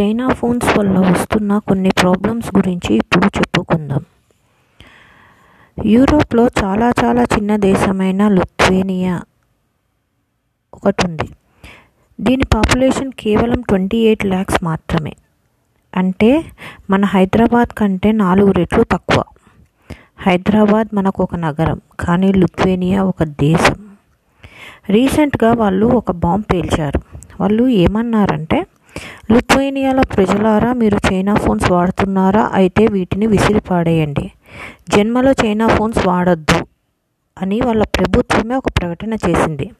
China phones వల్ల వస్తున్న కొన్ని ప్రాబ్లమ్స్ గురించి ఇప్పుడు చెప్పుకుందాం. యూరోప్లో చాలా చాలా చిన్న దేశమైన లుత్వేనియా ఒకటి ఉంది దీని పాపులేషన్ కేవలం ట్వంటీ ఎయిట్ ల్యాక్స్ మాత్రమే. అంటే మన హైదరాబాద్ కంటే నాలుగు రెట్లు తక్కువ. హైదరాబాద్ మనకు ఒక నగరం కానీ లుత్వేనియా ఒక దేశం. రీసెంట్గా వాళ్ళు ఒక బాంబ్ పేల్చారు. వాళ్ళు ఏమన్నారంటే లుత్వేనియాల ప్రజలారా మీరు చైనా ఫోన్స్ వాడుతున్నారా? అయితే వీటిని విసిరిపాడేయండి జన్మలో చైనా ఫోన్స్ వాడొద్దు అని వాళ్ళ ప్రభుత్వమే ఒక ప్రకటన చేసింది.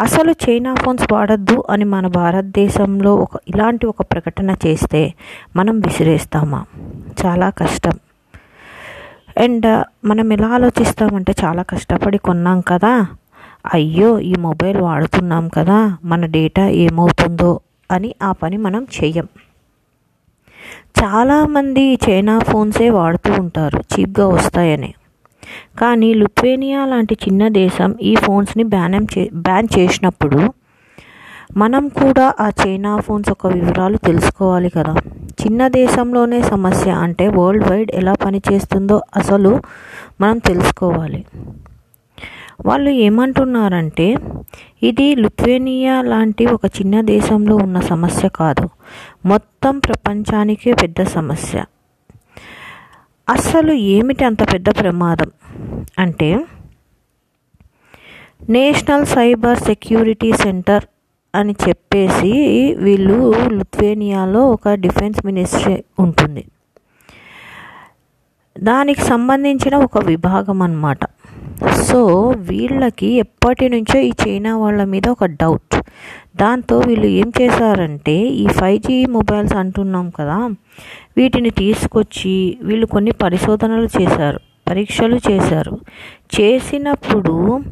అసలు చైనా ఫోన్స్ వాడద్దు అని మన భారతదేశంలో ఒక ఇలాంటి ఒక ప్రకటన చేస్తే మనం విసిరేస్తామా? చాలా కష్టం. అండ్ మనం ఎలా ఆలోచిస్తామంటే చాలా కష్టపడి కొన్నాం కదా. అయ్యో ఈ మొబైల్ వాడుతున్నాం కదా. మన డేటా ఏమవుతుందో అని ఆ పని మనం చెయ్యం. చాలామంది చైనా ఫోన్సే వాడుతూ ఉంటారు చీప్గా వస్తాయని. కానీ లుత్వేనియా లాంటి చిన్న దేశం ఈ ఫోన్స్ని బ్యాన్ చే బ్యాన్ చేసినప్పుడు మనం కూడా ఆ చైనా ఫోన్స్ యొక్క వివరాలు తెలుసుకోవాలి కదా. చిన్న దేశంలోనే సమస్య అంటే వరల్డ్ వైడ్ ఎలా పనిచేస్తుందో అసలు మనం తెలుసుకోవాలి. వాళ్ళు ఏమంటున్నారంటే ఇది లుత్వేనియా లాంటి ఒక చిన్న దేశంలో ఉన్న సమస్య కాదు. మొత్తం ప్రపంచానికే పెద్ద సమస్య. అసలు ఏమిటి అంత పెద్ద ప్రమాదం? అంటే నేషనల్ సైబర్ సెక్యూరిటీ సెంటర్ అని చెప్పేసి వీళ్ళు లుత్వేనియాలో ఒక డిఫెన్స్ మినిస్ట్రీ ఉంటుంది. దానికి సంబంధించిన ఒక విభాగం అన్నమాట. సో వీళ్ళకి ఎప్పటి నుంచో ఈ చైనా వాళ్ళ మీద ఒక డౌట్ దాంతో వీళ్ళు ఏం చేశారంటే ఈ ఫైవ్ జీ మొబైల్స్ అంటున్నాం కదా వీటిని తీసుకొచ్చి వీళ్ళు కొన్ని పరిశోధనలు చేశారు పరీక్షలు చేశారు. చేసినప్పుడు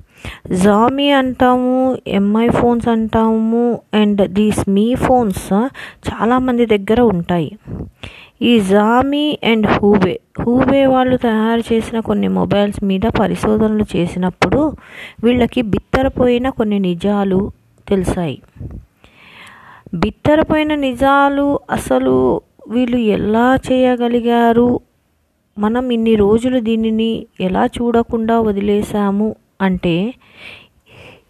జామీ అంటాము ఎంఐ ఫోన్స్ అంటాము అండ్ దీస్ మీ ఫోన్స్ చాలామంది దగ్గర ఉంటాయి. ఈ జామీ అండ్ హూబే. హూబే వాళ్ళు తయారు చేసిన కొన్ని మొబైల్స్ మీద పరిశోధనలు చేసినప్పుడు వీళ్ళకి బిత్తరపోయిన కొన్ని నిజాలు తెలిసాయి. బిత్తరపోయిన నిజాలు అసలు వీళ్ళు ఎలా చేయగలిగారు? మనం ఇన్ని రోజులు దీనిని ఎలా చూడకుండా వదిలేసాము అంటే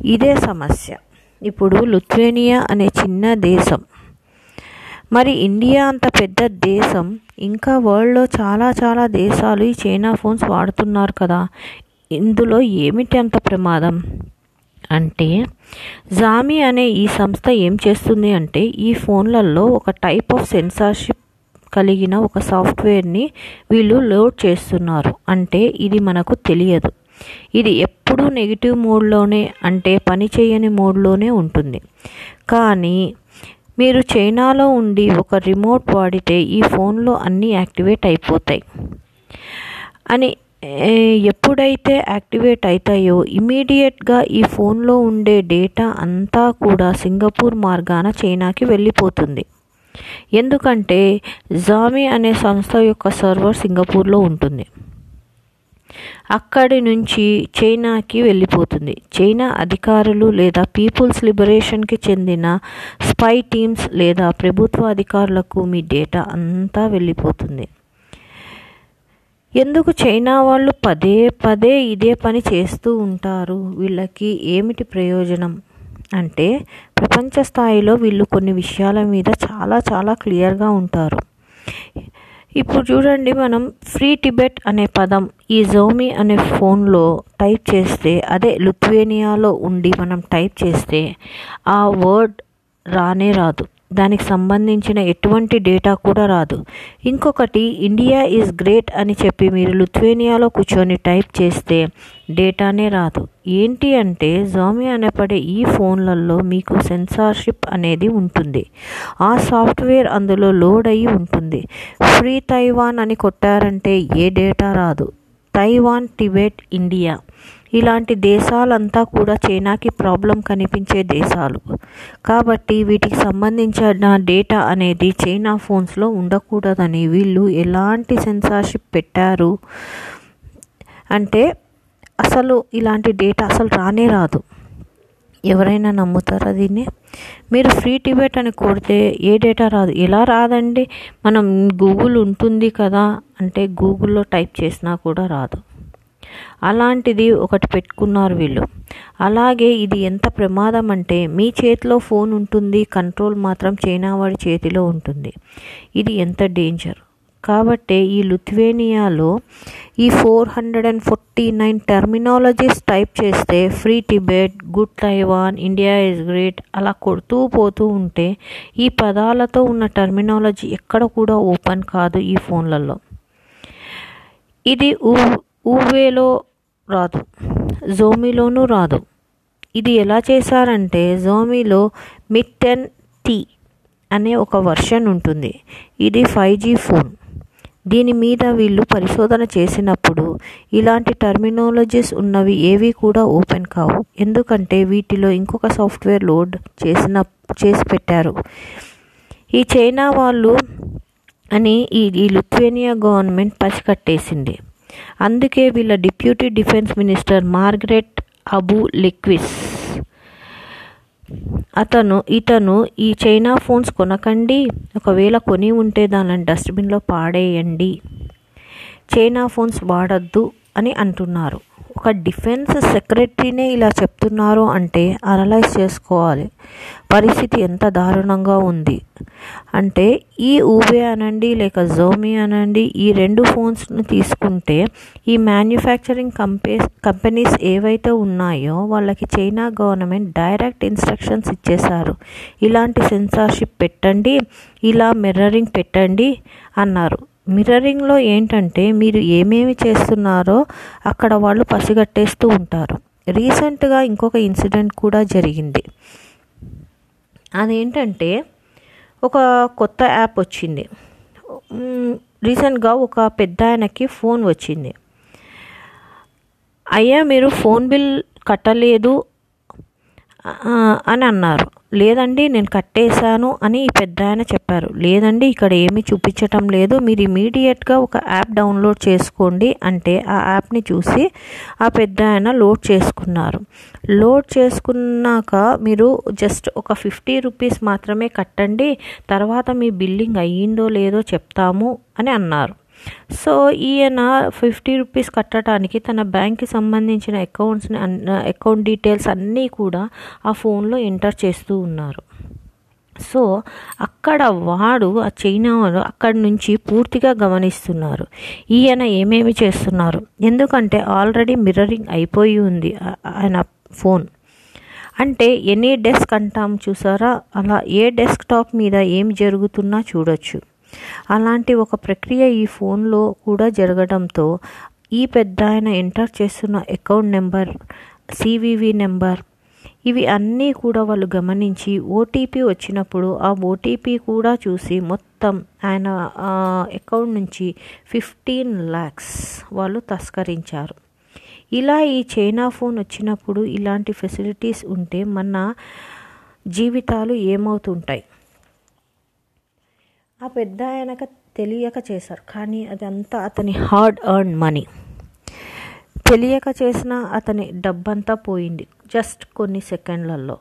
ఇదే సమస్య. ఇప్పుడు లుథ్వేనియా అనే చిన్న దేశం. మరి ఇండియా అంత పెద్ద దేశం ఇంకా వరల్డ్లో చాలా చాలా దేశాలు ఈ చైనా ఫోన్స్ వాడుతున్నారు కదా. ఇందులో ఏమిటి అంత ప్రమాదం? అంటే జామీ అనే ఈ సంస్థ ఏం చేస్తుంది అంటే ఈ ఫోన్లలో ఒక టైప్ ఆఫ్ సెన్సార్షిప్ కలిగిన ఒక సాఫ్ట్వేర్ని వీళ్ళు లోడ్ చేస్తున్నారు. అంటే ఇది మనకు తెలియదు. ఇది ఎప్పుడూ నెగిటివ్ మోడ్లోనే అంటే పని చేయని మోడ్లోనే ఉంటుంది. కానీ మీరు చైనాలో ఉండి ఒక రిమోట్ వాడితే ఈ ఫోన్లో అన్నీ యాక్టివేట్ అయిపోతాయి. అని ఎప్పుడైతే యాక్టివేట్ అవుతాయో ఇమీడియట్గా ఈ ఫోన్లో ఉండే డేటా అంతా కూడా సింగపూర్ మార్గాన చైనాకి వెళ్ళిపోతుంది. ఎందుకంటే జామీ అనే సంస్థ యొక్క సర్వర్ సింగపూర్లో ఉంటుంది. అక్కడి నుంచి చైనాకి వెళ్ళిపోతుంది. చైనా అధికారులు లేదా పీపుల్స్ లిబరేషన్కి చెందిన స్పై టీమ్స్ లేదా ప్రభుత్వ అధికారులకు మీ డేటా అంతా వెళ్ళిపోతుంది. ఎందుకు చైనా వాళ్ళు పదే పదే ఇదే పని చేస్తూ ఉంటారు? వీళ్ళకి ఏమిటి ప్రయోజనం? అంటే ప్రపంచ స్థాయిలో వీళ్ళు కొన్ని విషయాల మీద చాలా చాలా క్లియర్గా ఉంటారు. ఇప్పుడు చూడండి మనం ఫ్రీ టిబెట్ అనే పదం ఈ జోమి అనే ఫోన్లో టైప్ చేస్తే అదే లుత్వేనియాలో ఉండి మనం టైప్ చేస్తే ఆ వర్డ్ రానే రాదు. దానికి సంబంధించిన ఎటువంటి డేటా కూడా రాదు. ఇంకొకటి ఇండియా ఈజ్ గ్రేట్ అని చెప్పి మీరు లుత్వేనియాలో కూర్చొని టైప్ చేస్తే డేటానే రాదు. ఏంటి అంటే జామి అనపడే ఈ ఫోన్లలో మీకు సెన్సార్షిప్ అనేది ఉంటుంది. ఆ సాఫ్ట్వేర్ అందులో లోడ్ అయ్యి ఉంటుంది. ఫ్రీ తైవాన్ అని కొట్టారంటే ఏ డేటా రాదు. Taiwan Tibet India. ఇలాంటి దేశాలంతా కూడా చైనాకి ప్రాబ్లం కనిపించే దేశాలు. కాబట్టి వీటికి సంబంధించిన డేటా అనేది చైనా ఫోన్స్లో ఉండకూడదని వీళ్ళు ఎలాంటి సెన్సార్షిప్ పెట్టారు? అంటే అసలు ఇలాంటి డేటా అసలు రానే రాదు. ఎవరైనా నమ్ముతారా దీన్ని? మీరు ఫ్రీ టిబెట్ అని కొడితే ఏ డేటా రాదు? ఎలా రాదండి? మనం గూగుల్ ఉంటుంది కదా అంటే గూగుల్లో టైప్ చేసినా కూడా రాదు. అలాంటిది ఒకటి పెట్టుకున్నారు వీళ్ళు. అలాగే ఇది ఎంత ప్రమాదం అంటే మీ చేతిలో ఫోన్ ఉంటుంది కంట్రోల్ మాత్రం చైనా వాడి చేతిలో ఉంటుంది. ఇది ఎంత డేంజర్. కాబట్టి ఈ లుత్వేనియాలో ఈ four hundred and forty nine terminologies type చేస్తే free Tibet good Taiwan India is great అలా కొడుతూ పోతూ ఉంటే ఈ పదాలతో ఉన్న టర్మినాలజీ ఎక్కడ కూడా ఓపెన్ కాదు ఈ ఫోన్లలో. ఇది ఊవేలో రాదు జోమీలోనూ రాదు. ఇది ఎలా చేశారంటే జోమీలో మిట్టెన్ టీ అనే ఒక వర్షన్ ఉంటుంది. ఇది ఫైవ్ జీ ఫోన్. దీని మీద వీళ్ళు పరిశోధన చేసినప్పుడు ఇలాంటి టర్మినాలజీస్ ఉన్నవి ఏవి కూడా ఓపెన్ కావు. ఎందుకంటే వీటిలో ఇంకొక సాఫ్ట్వేర్ లోడ్ చేసిన చేసి పెట్టారు. ఈ చైనా వాళ్ళు అని ఈ ఈ లుత్వేనియా గవర్నమెంట్ పసికట్టేసింది. అందుకే వీళ్ళ deputy defence minister Margaret Abu లిక్విస్. అతను ఇతను ఈ చైనా ఫోన్స్ కొనకండి ఒకవేళ కొని ఉంటే దానిని డస్ట్బిన్లో పాడేయండి. చైనా ఫోన్స్ వాడద్దు అని అంటున్నారు. ఒక డిఫెన్స్ సెక్రటరీనే ఇలా చెప్తున్నారు అంటే అనలైజ్ చేసుకోవాలి. పరిస్థితి ఎంత దారుణంగా ఉంది. అంటే ఈ ఊబే అనండి లేక జోమీ అనండి ఈ రెండు ఫోన్స్ను తీసుకుంటే ఈ మ్యానుఫ్యాక్చరింగ్ కంపె కంపెనీస్ ఏవైతే ఉన్నాయో వాళ్ళకి చైనా గవర్నమెంట్ డైరెక్ట్ ఇన్స్ట్రక్షన్స్ ఇచ్చేశారు. ఇలాంటి సెన్సార్షిప్ పెట్టండి ఇలా మిర్రరింగ్ పెట్టండి అన్నారు. మిర్రరింగ్లో ఏంటంటే మీరు ఏమేమి చేస్తున్నారో అక్కడ వాళ్ళు పసిగట్టేస్తూ ఉంటారు. రీసెంట్గా ఇంకొక ఇన్సిడెంట్ కూడా జరిగింది. అదేంటంటే ఒక కొత్త యాప్ వచ్చింది. రీసెంట్గా ఒక పెద్ద ఆయనకి ఫోన్ వచ్చింది. అయ్యా మీరు ఫోన్ బిల్ కట్టలేదు అని అన్నారు. లేదండి నేను కట్టేశాను అని ఈ పెద్ద ఆయన చెప్పారు. లేదండి ఇక్కడ ఏమీ చూపించటం లేదు. మీరు ఇమీడియట్గా ఒక యాప్ డౌన్లోడ్ చేసుకోండి అంటే ఆ యాప్ని చూసి ఆ పెద్ద ఆయన లోడ్ చేసుకున్నారు. లోడ్ చేసుకున్నాక మీరు జస్ట్ ఒక ఫిఫ్టీ రూపీస్ మాత్రమే కట్టండి. తర్వాత మీ బిల్లింగ్ అయ్యిందో లేదో చెప్తాము అని అన్నారు. సో ఈయన ఫిఫ్టీ రూపీస్ కట్టడానికి తన బ్యాంక్కి సంబంధించిన అకౌంట్స్ని అకౌంట్ డీటెయిల్స్ అన్నీ కూడా ఆ ఫోన్లో ఎంటర్ చేస్తూ ఉన్నారు. సో అక్కడ వాడు ఆ చైనా వాడు అక్కడి నుంచి పూర్తిగా గమనిస్తున్నారు. ఈయన ఏమేమి చేస్తున్నారు? ఎందుకంటే ఆల్రెడీ మిర్రరింగ్ అయిపోయి ఉంది ఆయన ఫోన్. అంటే ఎనీ డెస్క్ అంటాం చూసారా? అలా ఏ డెస్క్ టాప్ మీద ఏం జరుగుతున్నా చూడొచ్చు. అలాంటి ఒక ప్రక్రియ ఈ ఫోన్లో కూడా జరగడంతో ఈ పెద్ద ఆయన ఎంటర్ చేస్తున్న అకౌంట్ నెంబర్ సివివి నెంబర్ ఇవి అన్నీ కూడా వాళ్ళు గమనించి ఓటీపీ వచ్చినప్పుడు ఆ ఓటీపీ కూడా చూసి మొత్తం ఆయన అకౌంట్ నుంచి ఫిఫ్టీన్ ల్యాక్స్ వాళ్ళు తస్కరించారు. ఇలా ఈ చైనా ఫోన్ వచ్చినప్పుడు ఇలాంటి ఫెసిలిటీస్ ఉంటే మన జీవితాలు ఏమవుతుంటాయి? ఆ పెద్ద ఆయనక తెలియక చేశారు. కానీ అదంతా అతని హార్డ్ ఎర్న్ మనీ తెలియక చేసిన అతని డబ్బంతా పోయింది జస్ట్ కొన్ని సెకండ్లలో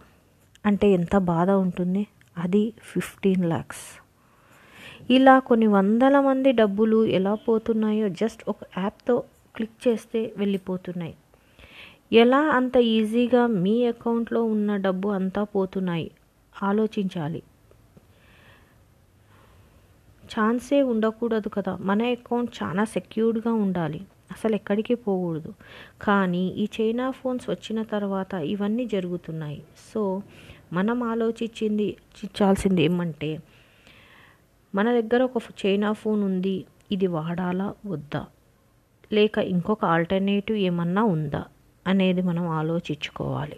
అంటే ఎంత బాధ ఉంటుంది? అది ఫిఫ్టీన్ ల్యాక్స్ ఇలా కొన్ని వందల మంది డబ్బులు ఎలా పోతున్నాయో జస్ట్ ఒక యాప్తో క్లిక్ చేస్తే వెళ్ళిపోతున్నాయి. ఎలా అంత ఈజీగా మీ అకౌంట్లో ఉన్న డబ్బు అంతా పోతున్నాయి? ఆలోచించాలి. ఛాన్సే ఉండకూడదు కదా. మన అకౌంట్ చాలా సెక్యూర్డ్గా ఉండాలి. అసలు ఎక్కడికి పోకూడదు. కానీ ఈ చైనా ఫోన్స్ వచ్చిన తర్వాత ఇవన్నీ జరుగుతున్నాయి. సో మనం ఆలోచించింది చాల్సింది ఏమంటే మన దగ్గర ఒక చైనా ఫోన్ ఉంది. ఇది వాడాలా? వద్దా? లేక ఇంకొక ఆల్టర్నేటివ్ ఏమన్నా ఉందా? అనేది మనం ఆలోచించుకోవాలి.